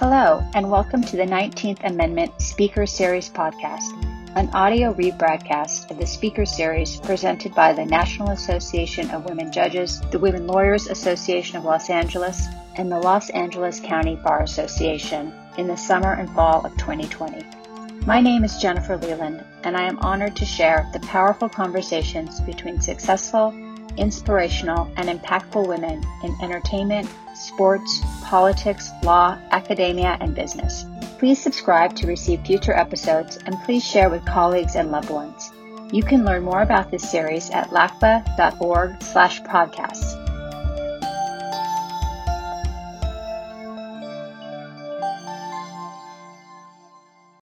Hello, and welcome to the 19th Amendment Speaker Series podcast, an audio rebroadcast of the Speaker Series presented by the National Association of Women Judges, the Women Lawyers Association of Los Angeles, and the Los Angeles County Bar Association in the summer and fall of 2020. My name is Jennifer Leland, and I am honored to share the powerful conversations between successful, inspirational, and impactful women in entertainment, sports, politics, law, academia, and business. Please subscribe to receive future episodes and please share with colleagues and loved ones. You can learn more about this series at lacba.org slash podcasts.